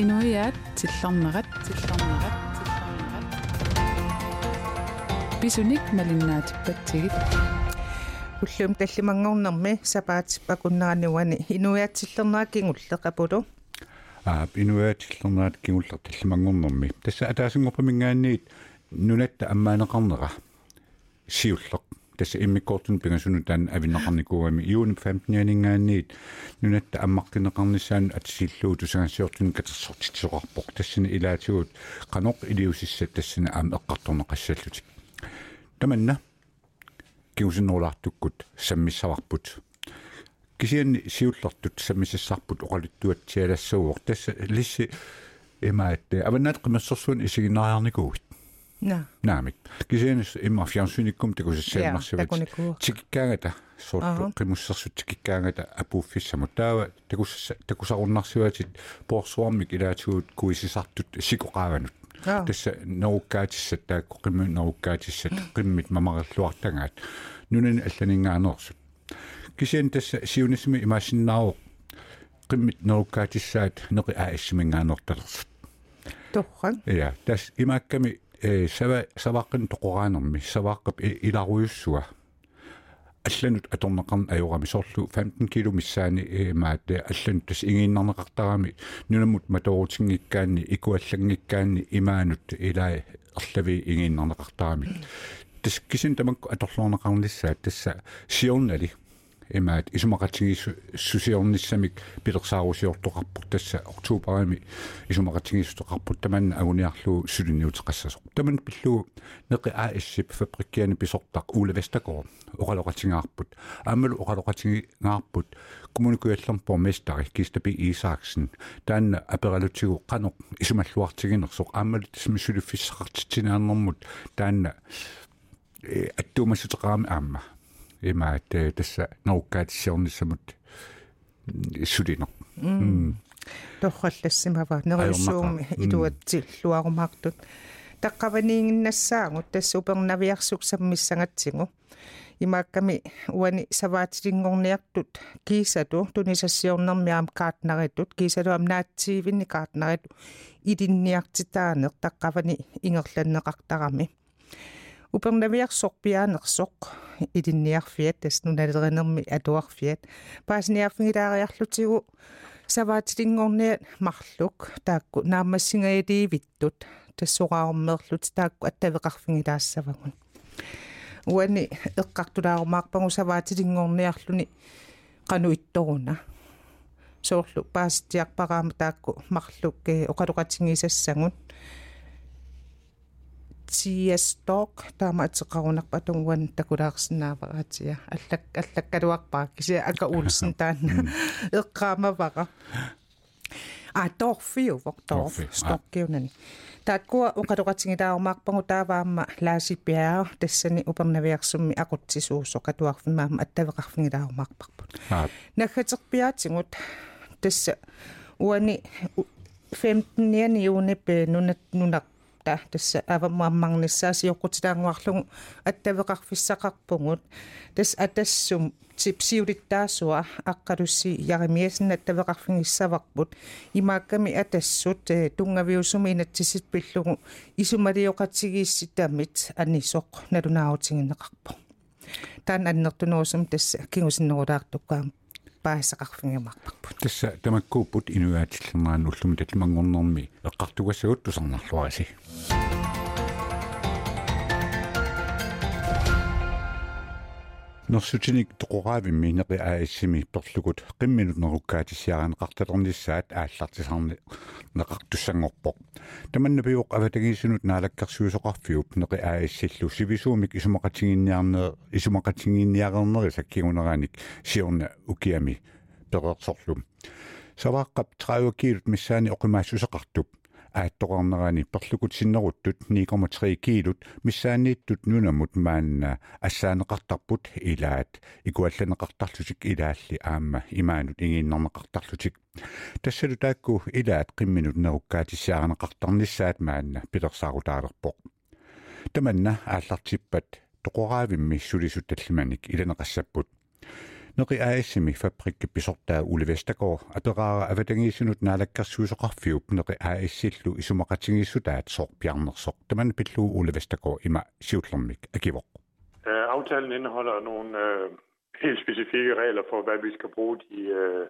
инуиаат тиллэрнерат тиллэрнерат тиллэрнерат писуник малиннаатиппатсигит уллуум таллимангорнэрми сапаат пакуннерануани инуиаатсиллернаа кингуллекапулу аа инуиаатсиллернаат кингуллер таллимангорнэрми тасса атаасингорпамингаанниит нунатта аммаанеқарнера сиуллеқ тасса иммиккортун пингасуну таан авиннеқарникуугами иуни 15-яанингаанниит нунатта аммаркинеқарнissaан атсиллуу тусагассиортун катерсортитсоқарпоқ тассина илаатигут қаноқ илиусиссат тассина аам эққарторнеқассаллутик таманна киусиннуулаартуккут саммиссаварпут кисианни сиуллертут саммисассарпут оқалуттуатсиалассууор тасса лисси имаат аваннаат қимассорсуун исигинаариарникуугит на наамик кисианис имма фиансуниккум такусассаамарсиват тикиккаагата соорту қимуссерсут тикиккаагата апууффиссаму таава такусса такусаруннарсиватит поорсуармик илаатигут куисисартут сикоқааганут тасса ноуккаатиссат таакку қимму ноуккаатиссат қиммит мамариллуартангаат нунани алланингаанерсут кисиан тасса сиунисми имаасиннаавоқ қиммит ноуккаатиссаат неқи ааиссимингаанерталерсут торран я тас имаакками э сава саваққин тоқораанерми савааққап иларуйуссуа алланут аторнеқарн ajorami soorlu 15 kilo missaani э маат алланут тас ингииннарнеқартарами нунамут маторутингиккаани икуаллангиккаани имаанут илаа ерлави ингииннарнеқартарами тас кисин тамакку аторлуорнеқарнissaат тасса сиорнали имаат исумақатсигис сусиорниссамик пилерсаарусиортоқарпут тасса октообарами исумақатсигистоқарпут таман агуниарлуу сулиниутеқассасоқ таман пиллуу неқи аиссип фабриккиани писортақ ууле вестакоо оқалоқатингаарпут аамалу оқалоқатингаарпут коммуникуаллерпор местари кистапи исааксен таанна апералутсигу қаноқ исумаллуартигинерсоқ аамалу тисмисулиффиссақартитсинааннэрмут таанна э аттуумассутеқарами аама имаат тасса науккаатиссиорниссамут сулино торраллассимава нерисууми илуатсиллуарумаартут таққаваниингиннассаагут тасса упернавиарсук саммиссагатсигу имаакками уани саваатилингорниартут кисату тунисассиорнэрмиаам каатнаритут кисалу амнаатсиивинни каатнариту илинниартитаанер таққавани ингерланнеқартарами. Упернавиарсорпиаанерсоқ илинниарфиат тас нуналеринерми атуарфиат паасниарфигилаариарлутигу саваатилингорниат марлук таакку наамассингаилиивиттут тассораармерлут таакку аттавеқарфигилаассавагун уани эққартулаарумаарпагу саваатилингорниарлуни qaну ittoruna соорлу паастиарпараама таакку марлук э оқалоқатингисассагун tsiastoq taamaatsaqarunak patunguan takulaarsinnaapaqatia allak allakkaluarpaak kisia aka ulsen taanna eqqaamavaqa aatorfiuvoq torf stoqkiunani taakkua uqaluqatigilaarumaarpangu taavaamma laasipiaa tassani upernaviarsummi aqutsisuussoq katuarfimaamma attaveqarfingilaarumaarparput naggaterpiaatigut tassa uani 15 niani unep nunat nunaq та тасса аваммарнissaasiоққутилаангуарлугу аттавеқарфиссақарпугут тас атассум типсиулиттаасуа аққалусси яримиасна аттавеқарфигиссаварпут имаакками атассут тунгавиусуми инатсисит пиллугу исумалиоқатсигиисситамит анисоқ налунааутингинеқарпу таан аннертунуусум тасса кигусиннерулаартуккаам паасақарфингамарпарпут тасса тамаккууппут инуаатиллернаан уллуми талмангорнэрми эққартугассагут тусарнарлуаси нерсутиник тоқораавимми неқи ааиссими перлугут қимминут неруккаатиссиаран қарталернissaат ааллартисарни неқартуссангорпоқ таманна пиоқ аватагиисунут наалаккарсуусоқарфиуп неқи ааиссиллу сивисуумик исумақатингинниарне исумақатингинниарернери саккигунераник сиорна укиами перерсорлум савааққап 30 килот миссаани оқимаассусеқартуп ааттоқарнерани перлукут синнеруттут 9,3 килот миссаанииттут нунамут маанна ассаанеқартарпут илаат икуалланеқартарлутик илаалли аама имаанут игииннарнеқартарлутик тассалу таакку илаат қимминут неруккаатиссаарнеқартарнissaат маанна пилерсаарутаалерпоқ таманна ааллартиппат тоқораавимми сулисут таллиманик иланеқассаппут Neqi aassimi fabrikke pisortaa Ule Vestergaard aperaara avatangiisinut naalakkarsuusoqarfiup neqi aassillu isumaqatigissutaat sorpiarnersoq taman pilluu Ule Vestergaard ima siutlermik akivoq. Aftalen indeholder nogle øh, helt specifikke regler for, hvad vi skal bruge de, øh,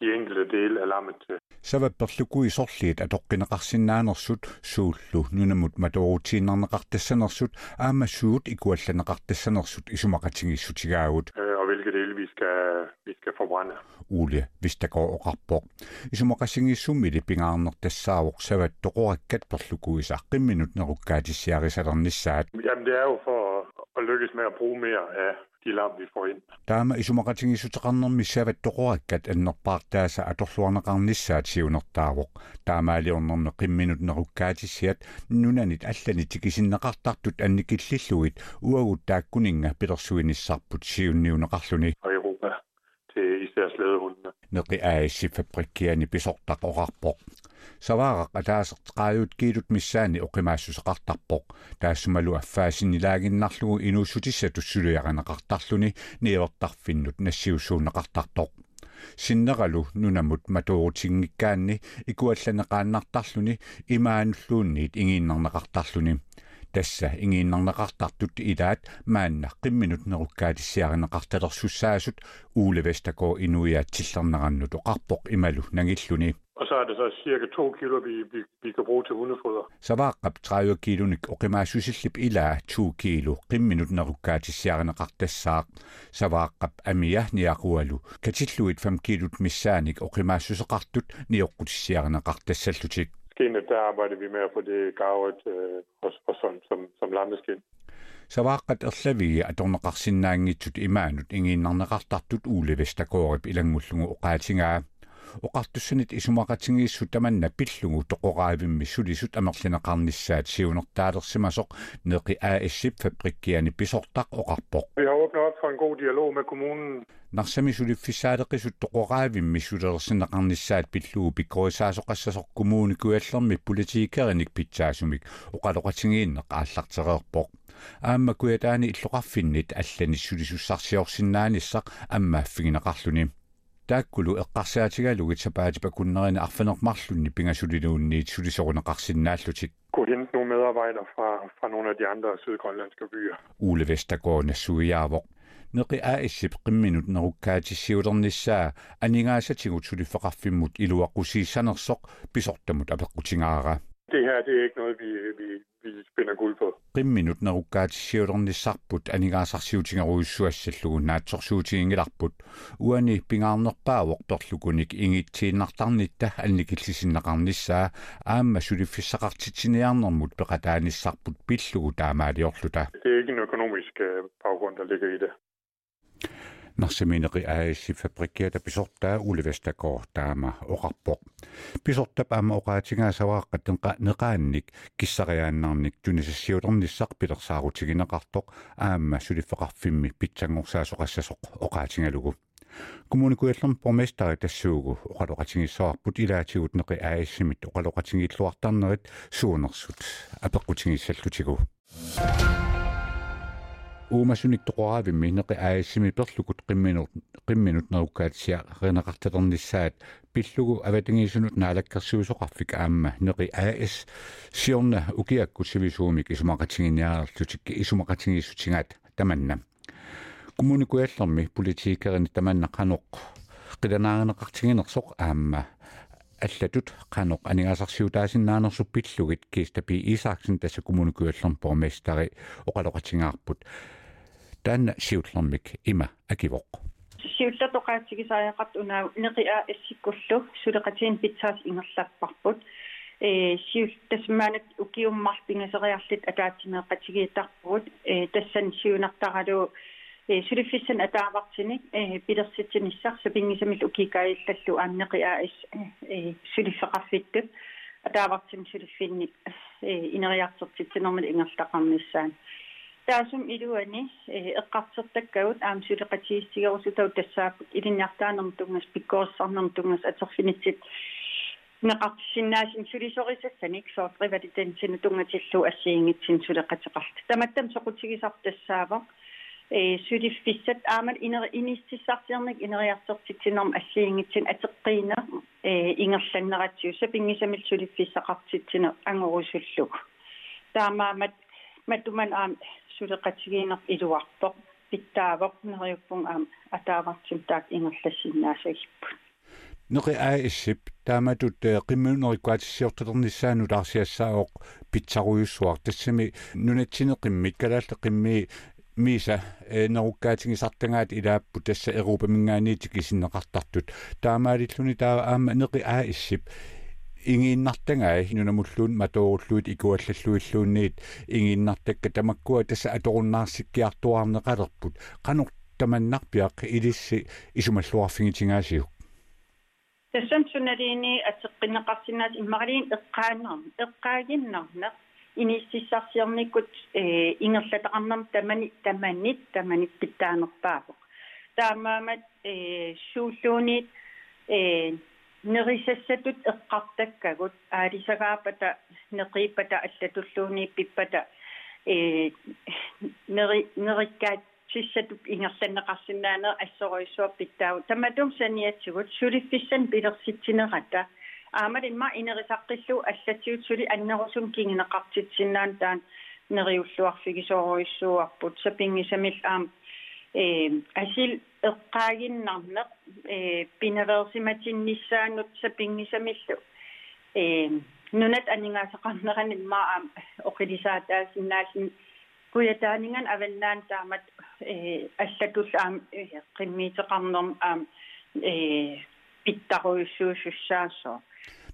de enkelte dele af lammet til. Så var Berlukui sorgligt, at orginaqarsinnaanersut suullu nunamut madorutinernaqartassanersut aama suut ikuallaneqartassanersut isumaqatigissutigaavut. Øh, hvilke dele vi skal, vi skal forbrænde. Ule, hvis der går rapport. I som også singe sum i det bingarner, der sagde også, at du går ikke på slukke i sig. Rimelig nu, når du gør det, siger jeg, så der Jamen det er jo for at lykkes med at bruge mere af tilam vi får ind. Taama isumaratsingisutaqarnermissavattoquakkat annerpaartaasa atorluarneqarnissaat siunertaavoq taamaaliornerne qimminut nerukkaatissiat nunanit allani tikisinneqartartut annikillilluit uagut taakkuninga pilersuinissarput siunniuneqarluni Europa til især slædehundene. Neqi aassi fabrikkiani pisortaqorarpoq savaaqaq ataasaqaayut kiilut missaani oqimaassuseqartarpoq taassumalu affaasinilaaginnarlugu inuussutissatu suluyaranaqartarluni niivertarfinnut nassiussuuneqartartoq синнералу нунамут матуурутингиккаанни икуалланеқааннартарлуни имаануллуунниит ингииннарнеқартарлуни тасса ингииннарнеқартартут илаат маанна қимминут неруккаатиссиаринеқарталерсуссаасут ууле вестако инуиаатсиллернераннут оқарпоқ ималу нагиллуни Og så er det så cirka 2 kilo, vi, vi, vi kan bruge til hundefoder. савааққап 30 килоник оқимаассусиллип ила 2 кило қимминут неруккаатиссиаринеқартассаақ савааққап амиа ниақуалу катиллуит 5 килот миссааник оқимаассусеқартут ниоққутиссиаринеқартассаллутик Skinnet, der arbejder vi med at få det gavet øh, og, og som, som, som lammeskin. савааққат ерлавиги аторнеқарсинаангитсут имаанут ингииннарнеқартартут уулевестакоорип илангуллугу оqaатингаа оқартуссанит исумақатингииссу таманна пиллугу тоқораавимми сулисут амерлинеқарнissaat сиунертаалерсимасоқ неқи аассип фабриккиани писортақ оқарпоқ. Vi har åbnet op for en god dialog med kommunen. нарсами сулиффисаалеқисут тоқораавимми сулерсинеқарнissaat пиллугу пиккорисаасоқассасоқ коммууни куаллерми политикериник питсаасумик оқалоқатингииннеқ ааллартереерпоқ аама куятаани иллоқарфиннит аллани сулисуссарсиорсинааниссақ аммааффигинеқарлуни тааккулу эққарсаатигалугит сапаати пакуннерина арфанермарлунни пингасулилуунниит сулисорунеқарсинааллутик Kunne hente nogle medarbejdere fra, fra nogle af de andre sydgrønlandske byer. ууле вестакоо нассуиаавоқ неқи ааиссип қимминут неруккаатиссиулернissaа анингаасатигут сулиффеқарфиммут илуаққусииссанерсоқ писортамут апеққутингаара Det her, det er ikke noget, vi, vi, vi spinder guld på. qimminut nerukkaatissиулернissaarput anigaasarsiutigeruissuassallугу наатсорсуутигингиларпут уани пингаарнерпаавоқ перлукуник ингитсииннартарнитта анникиллисиннеқарнissaа аама сулиффиссақартитсиниарнэрмут пеқатааниссарпут пиллугу таамаалиорлута Det er ikke en økonomisk baggrund, der ligger i det. Нарсиминеқи ааисси фабриккиата писортаа уливестакоо таама оқарпоқ писортап аама оқаатингаасавааққаттен қа неқаанник киссариааннарник тунисассиулерниссақ пилерсаарутигинеқартоқ аама сулиффеқарфимми питсангорсаасоқассасоқ оқаатингалугу коммуникуаллерм поместари тассуугу оқалоқатингиссоарпут илаатигут неқи ааиссимит оқалоқатингииллуартарнерит суунерсут апеққутингиссаллутигу уумасуник тоқоравимми неқи ааиссими перлукут қимминут қимминут неруккаатсиа ренеқартатернissaат пиллугу аватангиисунут наалаккерсуусоқарфик аама. Неқи аас сиорна укиакку сивисуумик исумақатингиниаарлутикки исумақатингиссутингаат таманна. Коммуникуаллерми политикерини таманна қаноқ қиланааринеқартигинерсоқ аама. Аллатут anigaasarsiutaasinnaanersup pillugit kiistapi Isaksen tassa kommunikuallerm borgmesteri oqaloqatingaarput таанна сиуллэрмик има акивоқ сиуллатоqaatigисааяқарт унаа неқиа ассиккуллу сулеқатиин питсаас ингерлаппарпут э сиул тасмаанат укиуммарпингасериарлит акаатимеэқатигиитарпут э тассан сиунартаралу э сулиффиссан атаавартиник э пилерситсиниссар сапингисамил укикаиллаллу ааннеқиа ас э сулиффеқарфиттут атаавартин сулиффинник э инериартертитсинэрмал ингерлақарниссаан таасум илуани эққартертаккагут аам сулеқатииссигерусутау тассаапут илинниартаанерм тунгас пиккооссарнерм тунгас атерфинитсит неқартиссиннаасин сулисорисассаник соортривалитэн сину тунгатиллу ассиингитсин сулеқатеқарт таматтам соқутигисар тассаава э сулиффиссат аамат инер иниссиссартиарник инериарсертитсинерм аллиингитсин атеққиина э ингерланнератсиу сапингисамил сулиффиссақартитсинер ангорусуллуг таамаамат matuman aam um, suleqatigiineq iluarpoq pittaavoq neriuppung aam um, ataavartim taak ingerlassinnaasagippu neqi aa issip taamatut qimmuuneriquatissiertulernissaanu larsiassaaoq pitsaruyussuaq tassimi nunatsineqimmit kalaalleq qimmi miisa eh, nerukkaatigisartangaat ilaappu tassa eruupamingaaniitik isinneqartartut taamaaliilluni taa um, aama neqi aa issip ингииннартангаа нунамуллуун матооруллуут икуаллаллуиллуунниит ингииннартакка тамаккуа тасса аторуннаарсиккиартуарнеқалерпут қанур таманнарпиақ илисси исумаллуарфигитингаасиук тассам суналиини атеққинеқарсинаат иммарилиин эққааннерм эққаагиннарнеқ иниссиссарсиорникут э ингерлатақарнам тамани таманит таманит питтаанерпаапоқ таамаамат э сууллуунит э нерисассатут эққартаккагут аалисагаапата неқииппата аллатуллууни пиппата э нери нериккаат сиссатуп ингерланнеқарсинаанер ассоруйссуа питтаагу таматум саниатсугут сулиффиссан пилерситсинерата аамал имма инерисаққиллу аллатсиут сули аннерусум кингинеқартитсинаан таан нериуллуарфигисооруйссуарпут сапингисамил аам э асил эққаагиннарнеқ э пинаверсиматиннissaанут сапингисамиллу э нунат анингаасақарнерани имма аам оқилисаатаасиннаалин куятаанинган аваннаан таамат э аллатуллаам qimmiiteqarnerm aam э pittaruissuusussaasso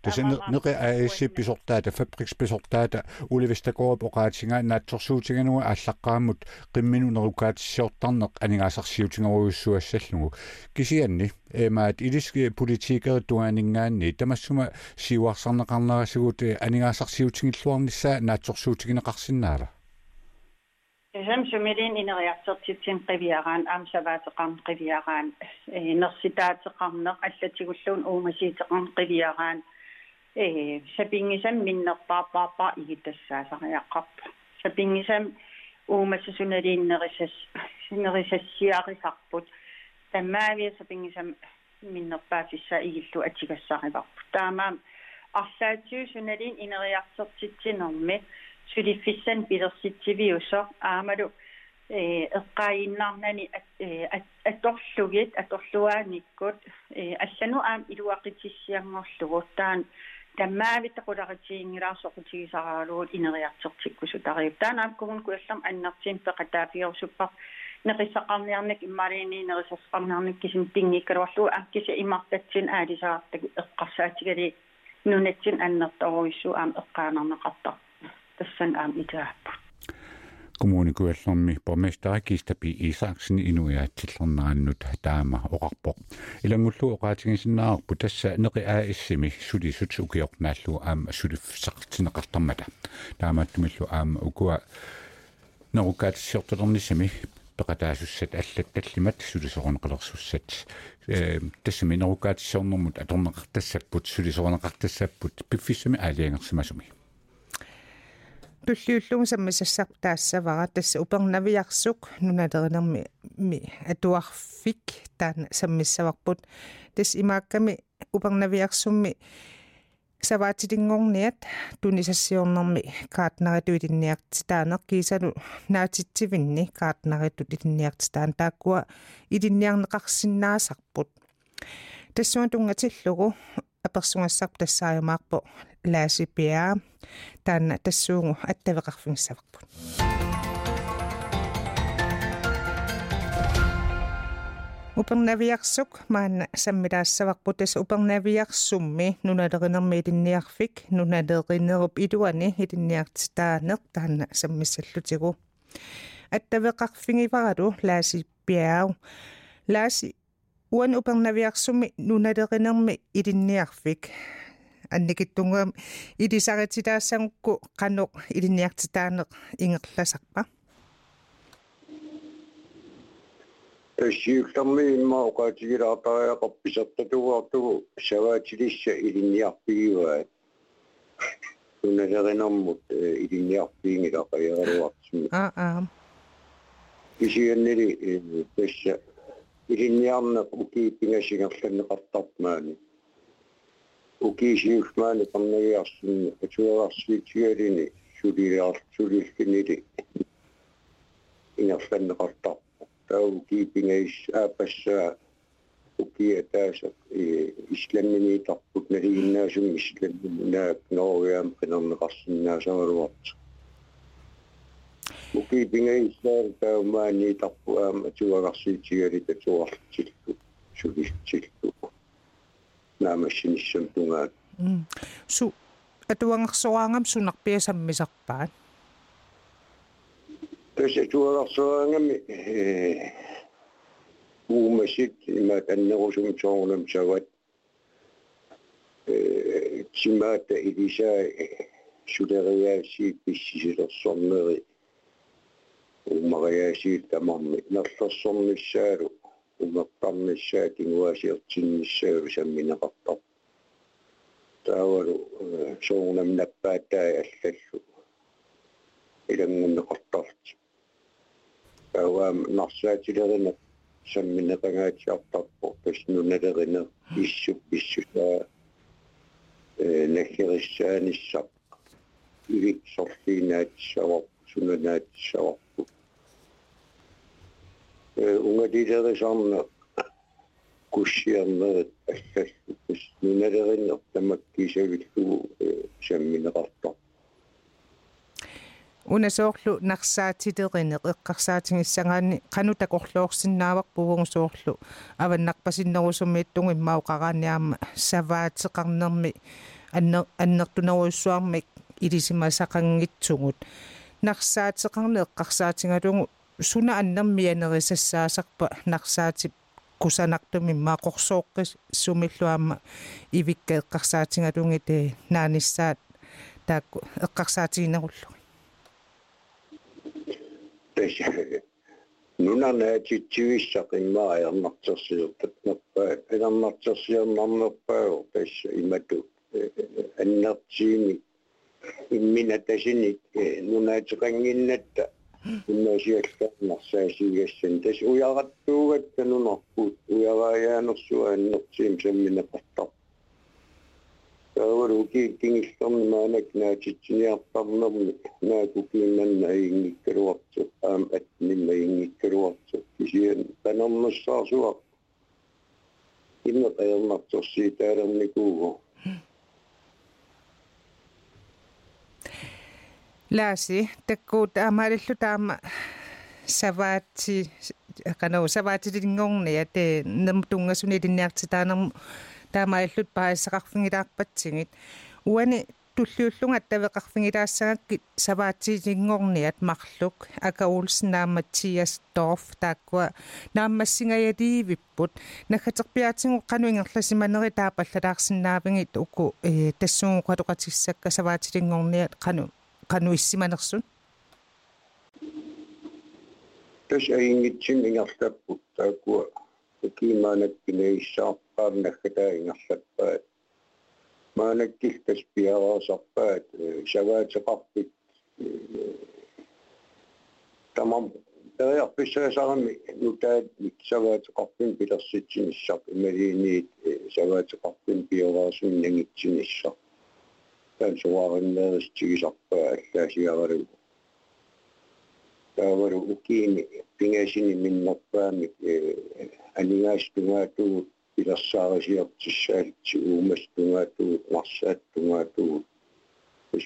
тасин неқи аасси писортаата фабрикс писортаата уливистакооп оqaатингаа наатсорсуутигануга ааллаққааммут қиммину нерукаатиссиортарнеқ анигаасарсиутингоруйуссуассаллугу кисианни эмаат илиски политикер туанингаанни тамассума сиуарсарнеқарнерасугут анигаасарсиутингиллуарниссаа наатсорсуутигинеқарсинаала Эхэм сумилин инериартертитсин qivиараан аамсаваатеқарн qivиараан нерситаатеқарнеқ аллатигуллуун уумасиитеқарн qivиараан э сапингисам миннерпаапаапа игитассаасариаққарпа сапингисам уумассусуналииннерисас нерисассиарисарпут таммаавиа сапингисам миннерпаафисса игиллу атигассариварпу таамаам арлаатиу суналиин инериартертитсинерми сулиффиссан пилерситсивиусо аамалу э эққаиннарнани аторлугит аторлуааниккут э аллану аам илуақитиссиангорлугу таан таммаавита қулақатиингилаарсоқутигисараалуут инериартертиккусу тариуп таанаам кугун куаллам аннартиим пеқатаафиорсуппар неқиссақарниарник иммалини нерисасқарниарник кисин пингиккалуарлуу аккиса имартатсин аалисаартак эққарсаатигали. Нунатсин аннерторуиссу аам эққаанарнеқартар. Тассан аам итааппут kommunikuallermi borgmester Gistabi Isaksen inuiaatsillernaannut taama oqarpoq ilangullu oqaatigisinnaarpu tassa neqi aaissimi sulisut ukiornaallu aama sulifsaqartineqartarmata taamaattumillu aama ukua nerukaatissiortulernisami peqataasussat allat tallimat sulisoruneqalersussat тассами нерукаатиссорнэрмут аторнеқартассаппут сулисорунеқартассаппут пиффиссами аалиангерсимасуми туллиуллугу саммисассақ таассавара тасса упернавиарсук нуналеринерми ми атуарфик таана саммиссаварпут тас имаакками упернавиарсумми саваатилингорниат тунисассиорнэрми каатнариту илинниарти таанеқ кисалу наатитсивинни каатнариту илинниарти таан тааккуа илинниарнеқарсинаасарпут тассуа тунгатиллугу аперсунгассарп тассааюмаарпо лаасипиа таана тассуугу аттавеқарфингиссаварпут упернавиарсук маана саммилаассаварпут тас упернавиарсумми нуналеринерми илинниарфик нуналеринеруп илуани илинниартитаанеқ таана саммиссаллутигу аттавеқарфингиваралу лаасипиау лааси уан упернавиарсумми нуналеринерми илинниарфик анникиттунгаам илисаритилаассангукку qanuq илинниартитааneq ингерласарпа эсиуллэрми имма оқаатигилаартариақарписартатугаартугу саваатилисса илинниарпигиваа уналеринэрмут илинниарпиингилақаяралуартими аа аа кисианнили тасса илинниарне укииппингасигерланнеқартармаани укисиусмаани парнагиарсинни атуарсиитигалини сулилиар сулиллинили ингерланнеқартар тау кииппингаис аапассаа укия тааса исламмини тарпут налигиннаасум исламминнаак нориам qinarneqarsinnaasamaluart укипингаисаар таумаани тарпуаама атуагарсиитигалит атуарлтиллу сулистиллу наамассиниссам тунгаат су атуангерсораангам сунарпиасаммисарпаат тэс атуагарсораангами уумасит има таннерусум соорнам сават э чимаата илисаа сулериаасиит писсисилерсорнери умариасиит тамарми наллерсорнissaалу умертарнissaа кингуасиертиннissaалу самминеқартар таавалу соорнам наппаатаа аллаллу. Илангуннеқартарт тааваам нарсаатилерина самминеқангаатиартарпо паснуналерина иссуп иссусаа э нахириссааниссақ ивик сорлиинаатсавар сунанаатсаварпу э унгадилерисарна кушиарнерит аллаллу паснуналеринер тамаккисавиллугу самминеқартар унасоорлу нарсаатилерине эққарсаатингиссагаани қану такорлуорсиннаавақ пувунгсоорлу аваннарпасиннерусумииттугу иммау қарааниаама саваатеқарнерми аннер аннертунеруйссуармик илисимасақангитсугут нарсаатеқарне эққарсаатингалугу suna annam mianerisasaasarpa narsaatip kusanartumimmaa qorsookki sumilluamma ivikka eqqarsaatingalungit naanissaat taakku eqqarsaatiginerullu nunanaatittivissaqimmaa ernartersilertatnerpa ernartersiernarnerpaa tassa imatu no, annertiimi imminatasinit nunaatiqanginnatta Kymmenisiäksi kannassa siihen Tes ujavat tuuvet ja nunohkuut. Ujava jäänut suennut simsen minne pata. Täällä on patto. Tauru kiitingistä on määnäk näytitsin ja tavnam näytukin mennä ingikkeruotsu. Äm et nimme ingikkeruotsu. Kisien tänammas saa suokku. Innot ei ole siitä niin nikuuhun. Lasi, tekku taamarillu taama savaatsi kanau savaatsi dingongne ja te namtungasuni dinniartitaanam taamarillut paasaqarfingilaaqqatsingit uani tulluullunga taveqarfingilaassagakkit savaatsi dingongne at marluk akaulsna Mathias Dorf taakua naammassingajaliivipput nakhaterpiaatingu qanuingerlasimaneri taapallalaarsinnaavingit uku tassunguqaluqatissakka savaatsi dingorniat qanu кану кануиссиманерсун тас аингитсин ингерлаппут тааккуа кимаанаккинеиссаарпааннаггатаа ингерлаппаат маанаккилтас пиараасарпаат саваатеқарпит тамам тариарписсаасарами нутаат саваатеқарпин пилерситсиниссар ималиниит саваатеқарпин пиараасуннагитсиниссар таан суаариннеерistигисарпаа аллаасиаралу таавару укиини пингасини миннерпаамик анингаастунгаатугут пилерсаарисиортиссаалти уумастунгаатугут нарсааттунгаатугут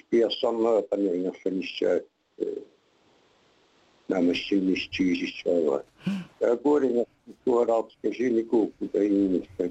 спиассарнера пана ингерланissaат намассиммистигисиссаава таакуалинга туалаартикасиникуукку таингилла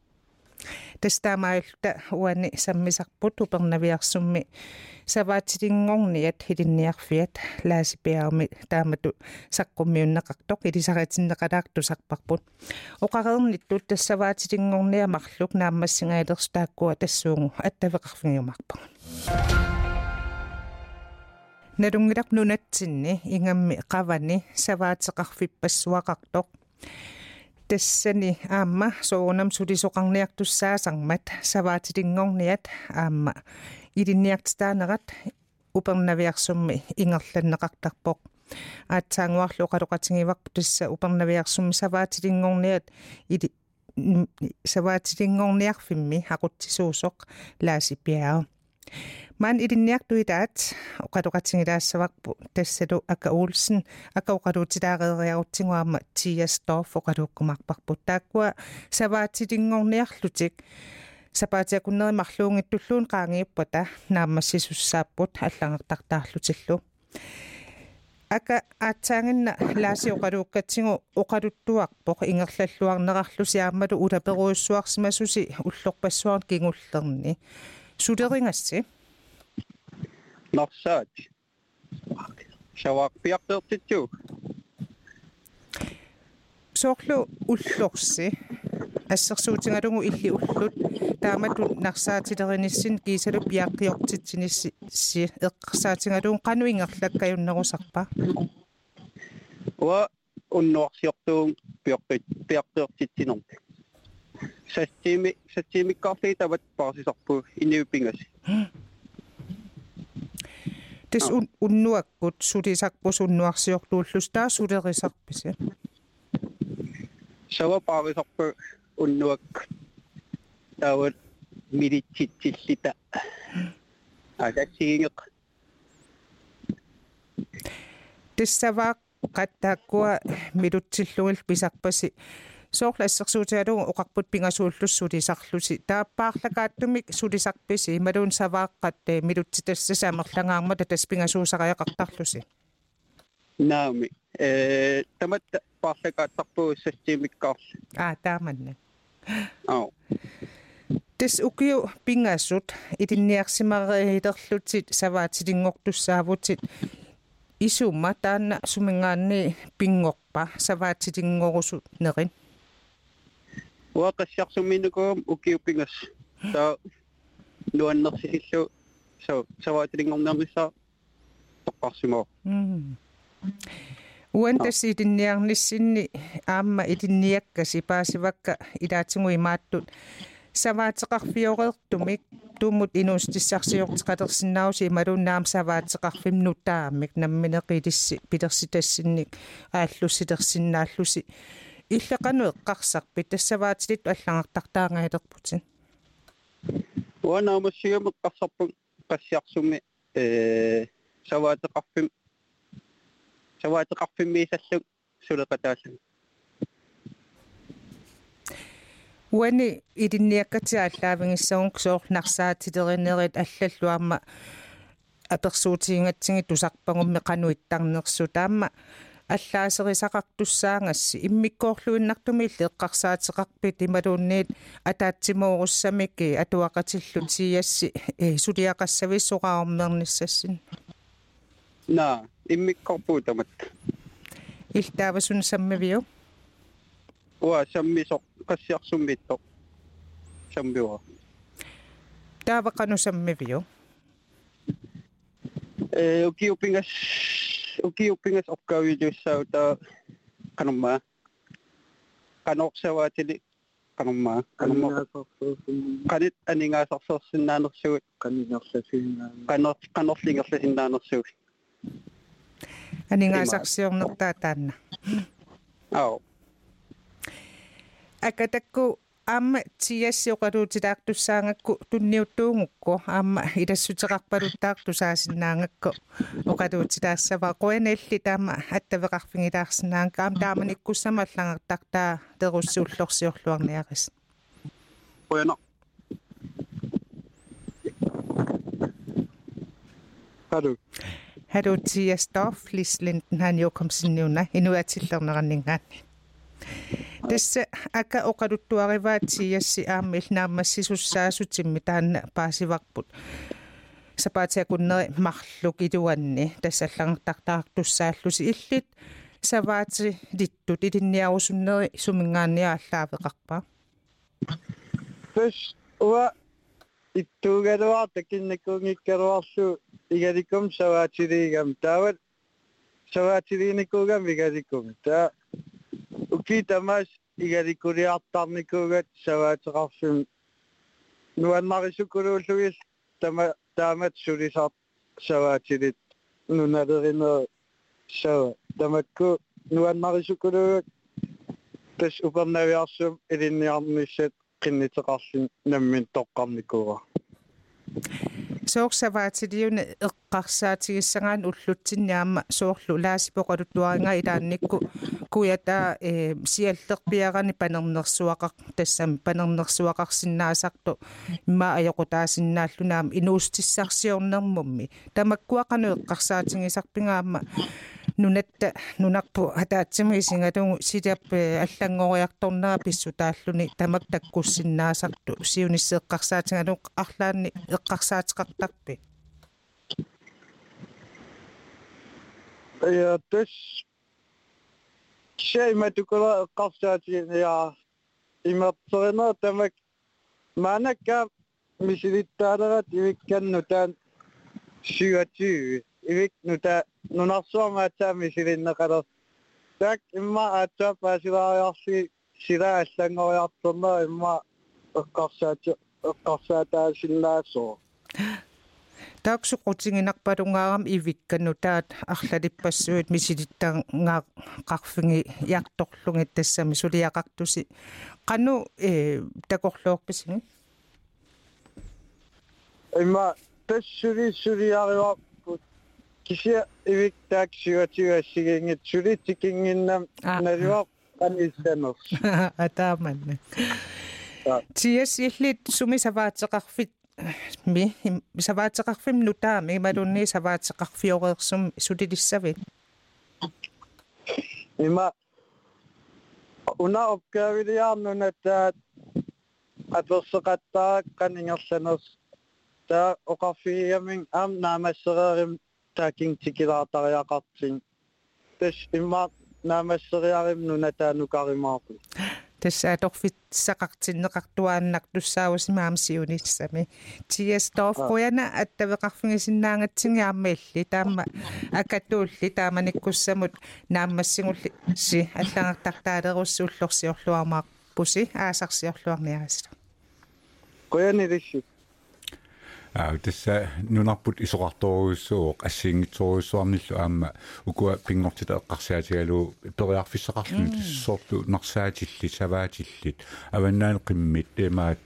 тастаамаалта уани саммисарпут упернавиарсумми саваатилингорниат хилинниарфиат лаасипиарми таамату саққуммиуннеқартоқ илисаратиннеқалаарту сарпарпут оқареерниттут тассаваатилингорниа марлук нааммассингаалерс тааккуа тассуугу аттавеқарфигиумарпа налунгилақ нунатсинни ингамми қавани саваатеқарфиппассуақартоқ тассани аама соонам сулисоқарниартуссаасармат саваатилингорниат аама илинниартитаанерат упернавиарсумми ингерланнеқартарпоқ аатсаангуарлу қалоқатингиварпу тасса упернавиарсумми саваатилингорниат или саваатилингорниарфимми ақутсисуусоқ лаасипиаа ман илинниартуитаат оқалоқатингилаассаварпу тассалу ака уулсен ака оқалуутилаареериарутсингуаама тиасторф оқалууккумарпарпут тааккуа саваатилингорниарлутик сапаатиакуннери марлуунгиттуллуун qaangiippata нааммассисуссааппут аллангертартаарлутиллу ака аатсаангинна лааси оқалууккатсигу оқалуттуарпоқ ингерллаллуарнерарлуси аамалу улаперуйуссуарсимасуси уллорпассуарн кингуллерни сулеринgassi нарсаат шаваак пиартертитсуу соорлу уллорси ассерсуутингалугу илли уллут. Таамату нарсаатилеринissин кисалу пиаққиортитсинисси си эққарсаатингалугу қану ингерлаккаюннерусарпа уа уннуарсиортуун пиаққит пиаққиортитсинерми саттими саттимиккаарли тават паасисарпу иниупингас тис уннуаккут сулисарпу суннуарсиорлууллус таа сулерисарписи сава паависарпу уннуак. Тават милитситсиллита агатсигингеқ тиссаваа qattākkua milutsilluil pisarpasi соорлассерсуутиалугу оқарпут пингасууллуссулисарлуси тааппаарлакааттумик сулисарписи ималуун савааққат милутситассаса амерлангаарма татас пингасуусариақартарлуси наами. Э тамат паарлакааттарпуу састимиккаарл аа тааманна аа тес укиу пингассут илинниарсимареилерлутит саваатилингортуссаавутит исумма таанна сумингаанни пингорпа саваатилингорусу нерин уақассарсуминукуум укиуппингас таа нуаннерсисиллу со саваатилингорнермисса тоққарсимоо уантас илинниарниссинни аама илинниаккаси паасивакка илаатингу имааттут. Саваатеқарфиореертумик тууммут инуустиссарсиортеқалерсинааруси ималуннаам саваатеқарфимну таамик намминеқилисси пилерситассинник ааллуссилерсиннааллуси иллеқану эққарсарпит тассаваатилит аллангартартаангаилерпутин уанаамассигамеқ қарсарпун qassiarсуми э саваатеқарфим саваатеқарфиммиисаллук сулеқатааллу уани илинниаккатиааллаавингиссагунг соорнарсаатилеринерит аллаллуарма аперсуутиингатсиги тусарпагумми qanуиттарнерсу таама аллаасерисақартуссаангасси иммиккоорлуиннартуми иллеэққарсаатеқарпит ималуунниит атаатсимооруссамики атуақатиллутиасси э сулиақассависсоқаруммерниссассин на иммиккорпуутамат илтаавасун саммавиу уа саммисоқ qassiarsummитто самбиуа таавақану саммавиу э укиупингас укиуппингас опкаавилуссааута канумма канорсаваатили канумма канумма канит анингаасарсерсиннаанерсугут канинерласиннаа канор канорлингерласиннаанерсугут анингаасарсиорнертаа таанна ау акатакку аама тиассиоқалуутилаартуссаангакку тунниуттуунгукку аама илассутеқарпалуттаартусаасиннаангакку оқалуутилаассава қуяналли таама аттавеқарфигилаарсинаанга аама тааманиккуссама аллангартартаа теруссууллорсиорлуарниарис қуяна Hallo. Hallo Tia Stoff, Lislinden han jo kom sin nævner. Endnu er til der når han Tässä aika okaduttu arevaatsiä ja mitä hän pääsi tähän paasivakput. Sapaatsea kun ne mahlukituanni tässä langtaktaaktussaallus illit. Savaatsi dittu titinniä osunne sumingaanni aallaavekakpaa. Pys ua ittuugaruaatakin nekungikkaruarlu igalikum savaatiriigam. vaatsi savaatiriinikuugam igalikum. Tää ukitammas igalikuliartarnikuugat savaateqarfim nuannarisukuluullugis no tama taamat sulisart savaatilit nunalerino no sava tamakku nuannarisukuluugat no tas upernaviarsum ilinniarnissat qinniteqarlin nammin toqqarnikuura соорсаваатилиуна эққарсаатигиссагаан уллутсинниаама соорлу лаасипоқалуттуаринга илаанникку куята э сиаллерпиарани панернерсуақар тассам панернерсуақарсинаасарту имма аёқутаасиннааллунаам инуустиссарсиорнермумми тамаккуақану эққарсаатигисарпингаама нунатта нунарпу хатаатсими исингатугу силиаппе э, аллангориарторнера писсу тааллуни тамак таккуссиннаасарту сиуниссе эққарсаатингалу арлаанни эққарсаатиқартарпи я э, тэс шей матукула эққарсаати я имапсорена тамак манакка мисилиттаалерат ивикканну таан 27 yk nu nu na suomea tämmi si rinna kato. Imma et tämpä si la jassi si räästen imma kassa et kassa sillä so. Taksu kutsingin akparungaam ivikkanu no taat ahladippassu et misitittan nga kakfingi jaktoklungi tässä misuli ja kaktusi. Kannu сулиариуар кися ивик таксиуатигассигингит сулитикингиннам налуа каниссанерс атааманна тиас иллит суми саваатеқарфит ми саваатеқарфим нутаами малунни саваатеқарфиореерсум сулилиссавит има уна опгавилиарнунатаат атерсеқаттаа канингерланерс таа оқарфигиамин аам наамассереерим таакин тикилаартариақартин тас имма наамассериарим нунатаанукаримаапу тасса торфит сақартиннеқартуааннақ туссаавусимаамсиунissami тиас торфқуяна аттавеқарфигисиннаангатсингиармаилли таама акатуулли тааманиккуссамут нааммассигулли си аллангартартаалеруссууллорсиорлуармаарпуси аасарсиорлуарниарисла қуяни лисси аа Тасса нунарпут исоқарторуйуссууоқ ассиингитсоруйуссуарниллу аама укуа пингортита эққарсаатигалу периарфиссақарлу соорлу нарсаатилли саваатиллит. Аваннаан қиммит темаат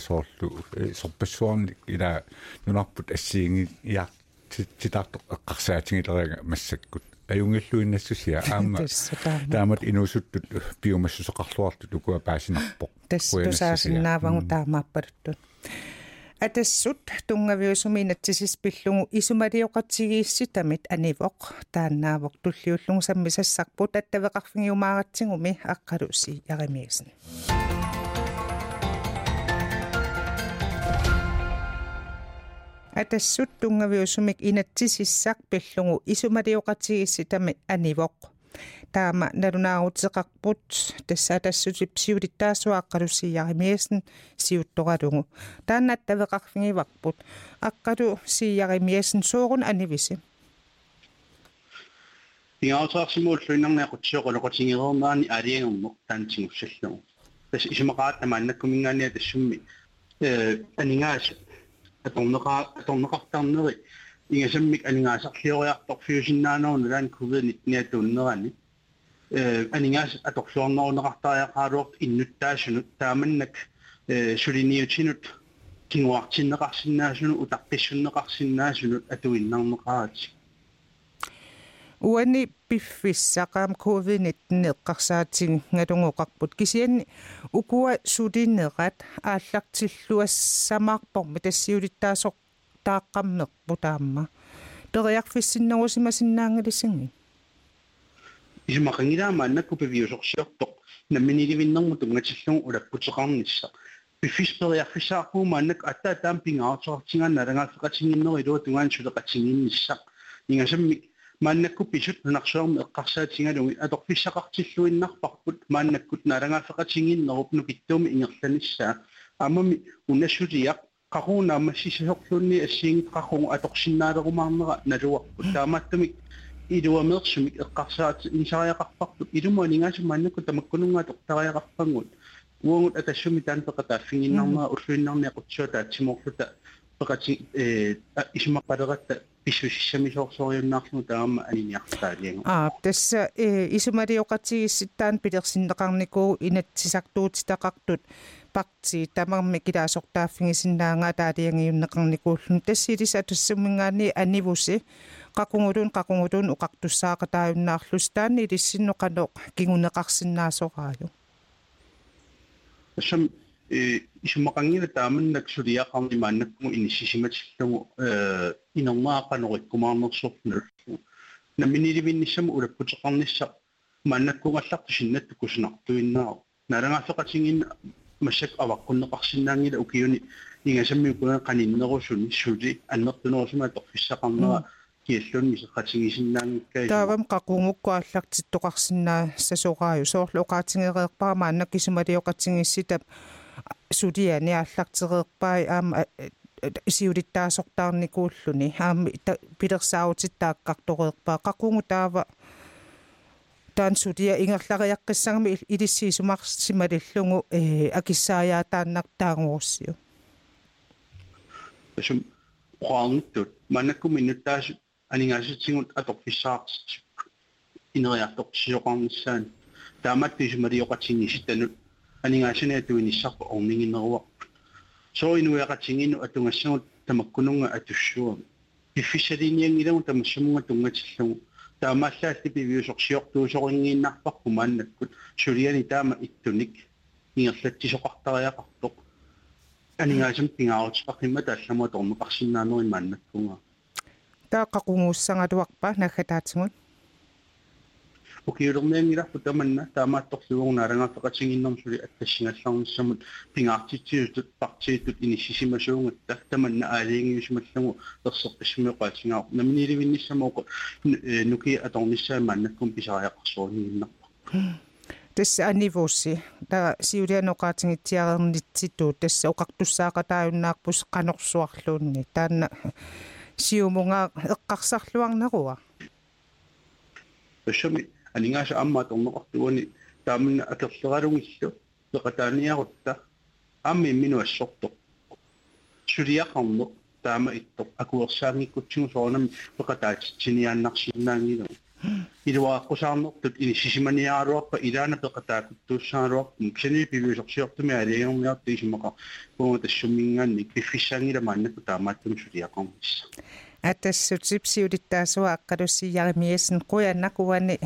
соорлу сорпассуарник ила нунарпут ассиинги иар титаарто эққарсаатингилерига массаккут. Аюнгиллуиннассусиа аама таамат инуусуттут биомассусоқарлуартут укуа паасинарпоқ тассусаасиннаавангу таамааппалуттут атассут тунгавиусуминатсисис пиллугу исумалиоқатсигиисситамит анивоқ тааннаавоқ туллиуллугу саммисассарпут аттавеқарфигиумааратсигуми аққалуси яримиисни атассут тунгавиусумик инатсисиссақ пиллугу исумалиоқатсигиисситами анивоқ таама налунаарутеқарпут тассаа тассути псиулиттаасуааққалуссияримиасн сиутторалугу таанна тавеқарфигиварпут аққалу сияримиасн суурун анивиси ингааутаарсимууллуиннарниақутсиоқулоқотингерернаани алиангермоқ таантингуссаллугу тас исмақаат тамааннаккумингаания тассумми э анингаас аторнеқаа аторнеқартарнери ингасаммик анингаасарлиориартор фьюсиннаанерну лаан covid-19 тууннерани Анингаас аторлуорнерунеқартариақаалуорт иннуттаасунут тааманнак сулиниутинут кингуартиннеқарсинаасуну утаққиссуннеқарсинаасунут атуиннарнеқаати уани пиффиссақаам covid-19 эққарсаатин галунгоқарпут кисианни укуа сулинерат ааллартиллуассамаарпорми тассиулиттаасоқ тааққаммерпу таамма периарфиссиннерусимасиннаангалисинги исмақангилаама аннакку пивиусорсиортоқ намминилivиннэрму тунгатиллун улаппутеқарнisса пиффиспериарфисаарпуумааннак аттаа таам пингаартоортингаан налагаафеқатингиннери илуа тунгаан сулеқатингиннисса ингасамми мааннакку писут нунарсуарми эққарсаатингалуги аторфиссақартиллуиннарпарпут мааннаккут налагаафеқатингиннеруп нукиттууми ингерланиссаа амами унассулиақ qaruunaamma sisisорлуунни ассиингит qaqung аторсиннаалерумаарнера налуарпут таамааттамик илуамеерсумик эққарсаат инсариақарпарпут илуманигаасу мааннакку тамаккунунгаа тоқтариақарпангут уонгут атассуми таанпеқа тааффигиннарнера уллуиннарни ақутсуа таатсимоорлута пеқати э исмаққалератта писсусиссамисоорсориуннаарлу таама аниниартаалианга аа тасса э исумалиоқатигисситтаан пилерсиннеқарникуу инатсисартуутитақартут пакти тамарми килаасортааффигисиннаангаа таалиангиуннеқарникууллун тассилис атуссуммингаани анивуси kakungurun kakungurun ukaktusa katayon na aklustan irisin no kanok kingunakaksin naso kayo. Siyam, eh, isumakangin taman nagsuriya kami manak mo inisisimat sila mo uh, inang mga kanukit kumanong sopner. Na minirimin ni siya mo urapot sa kanisa manak ko ngasak sinat ko sinaktuin na. Narangaso kasingin masak awak ko nakaksin na nila ukiyon ni nga siya may kanina ko suri anak tuno ko sa mga tokfis sa mm. Киаллун мисеқатигисиннаангиккаа таавам қақунгуккуаллартиттоқарсинаа сасорааю соорлу оқаатингереерпаама аннак кисумалиоқатингисситап сулиани аллартереерпаи аама сиулиттаасортаарникууллуни аама пилерсаутиттааққартореерпаа қақунгу таава таансулия ингерлариаққиссагами илиссиисумарсималиллугу э акиссааяатааннартаагуурсиу сум qaarnittut manakkum innuttaas aningaasitsingut atorfissaartit ineriartortisiоqarnissaan taamattisumalioqatingisittanut aningaasaniatuinissarpa orninginneruaq soinuiaqatinginu atungassagut tamakkununga atussuam пиффисалиниангилагу тамассамунга тунгатиллугу таамааллаалли пивиусорсиортуусорингииннарпарпу мааннаккут сулиани таама иттуник ингерлатсисоқартариақартоқ анигаасам пингаарутеқаррима таалламуа тормеқарсинаанери мааннаккунга тааққақунгууссангалуарпа наггатаатсигут укиулерниангиларпу таманна таамаатторлугунаарангафеқатингиннэрмсули аттассингалларниссамут пингаартитсиутут партиитут иниссисимасуунгатта таманна аалиингиусмаллагу ерсеққиссимиоқаатингаарп наминиливинниссамооқ нуки аторниссаамааннаккум писариақарсуунигиннарпа тасса анивуусси та сиулианеқаатингитсиарернитситуу тасса оқартуссаақатааюннаарпус қанорсуарлуунни таанна сиумунга эққарсарлуарнеруа пашами анингааса амма торнеқартуани тааминна акерлералунгиллу пеқатааниарутта амми мину ассорто сулиақарнеқ таама иттор акуерсаангиккутсигу соонам пеқатаатитсиниааннарсинаангилу илуааққусаарнертут ини сисиманиааруарпа илаана пеқатаакуттууссааруарпу ксани пивиусорсиортуми алиагермиарти исимақа пума тассуммингаанни пиффиссаангила мааннаку таамааттум сулиақарнисса атассутсипсиулиттаасуа аққалуссияримиасн қуяннакуани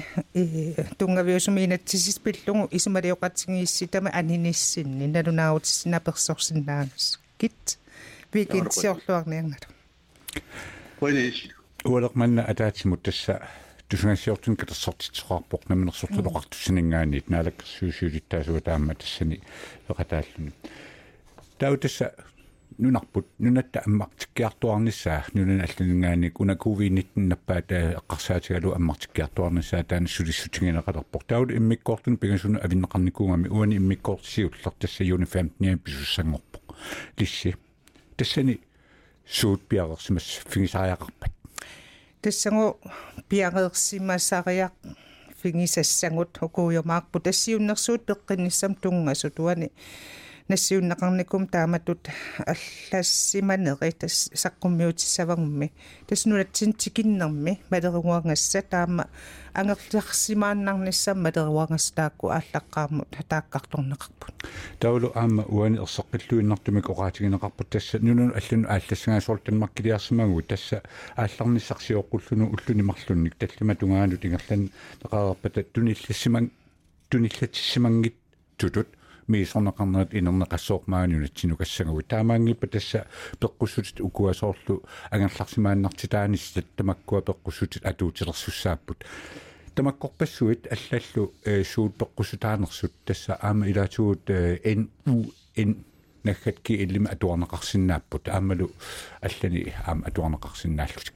тунгавиусумиинатсисис пиллугу исумалиоқатсигиисситама аниниссинни налунаагутиссина персорсинаагас кит викинсиорлуарниарналу қуинис уалерманна атаатсимут тасса тусунгассиортун катерсортитсоқарпоқ наминерсортулоқартуссинингаани наалаккерсуусиулиттаасуа таама тассани эқатааллуни тау тасса нунарпут нунатта аммартиккиартуарниссаа нунан аллунгаани уна ковид-19 наппаа таа эққарсаатигалу аммартиккиартуарниссаа таана сулиссутингинеқалерпор таул иммиккоортун пигасуна авиннеқарникуугами уани иммиккоортсиуллер тасса юни 15 писуссангорпоқ лисси. Тассани. Суут пиарерсимас фигисариақарпат тассагу пиареерсимасариақ фигисассагут хукуйомаарпу тассиуннэрсуут пеққинниссам тунгасу туани нассиуннеқарникум тааматут аллассиманери тас саққуммиутиссавагумми таснулатсин тикиннерми малеругуангасса таама ангерларсимааннарниссам малеруангас таакку ааллаққаамут тааккарторнеқарпут таулу аама уани ерсеққиллуиннартумик оqaатигинеқарпут тасса. Нунун аллуну ааллассагаасуортанмаккилиарсимагу тасса. Аалларниссарсиоққуллуну уллунимарлунник таллима тунгаанут ингерлан неқарерпата туниллассиман туниллатиссимангит тутут миисорнеқарнерат инернеқассоормааниунатсинукассагаву таамаангиппа тасса пеққуссутит укуасоорлу агерларсимааннартитааниссат тамаккуа пеққуссутит атуутилерсуссааппут тамаккорпассуит аллаллу суут пеққусутаанерсут тасса аама илаатуут н у н наггатки иллима атуарнеқарсинааппут аамалу аллани аама атуарнеқарсинааллут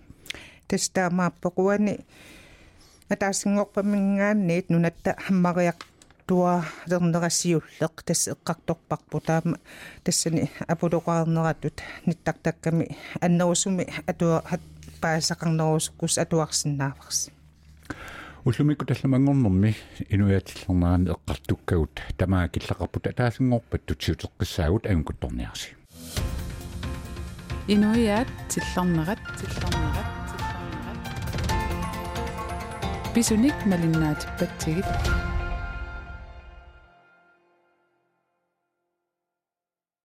тастаамааппеқуани атаассингорпамингаанниит нунатта хаммариақ туа лернерассиуллеқ тасс эққарторпарпу таама тассани апулоқарнератут ниттартакками аннерусуми атуа паасақарнерусуккус атуарсинааварс уллумикку талламангорнэрми инуятиллернаани эққартуккагут тамаа киллақарпут атаасингорпат тутсиутеққиссаагут ангутторниарси инуяат тиллернерат тиллернерат тиллернерат. Писуник малиннаатиппатсигит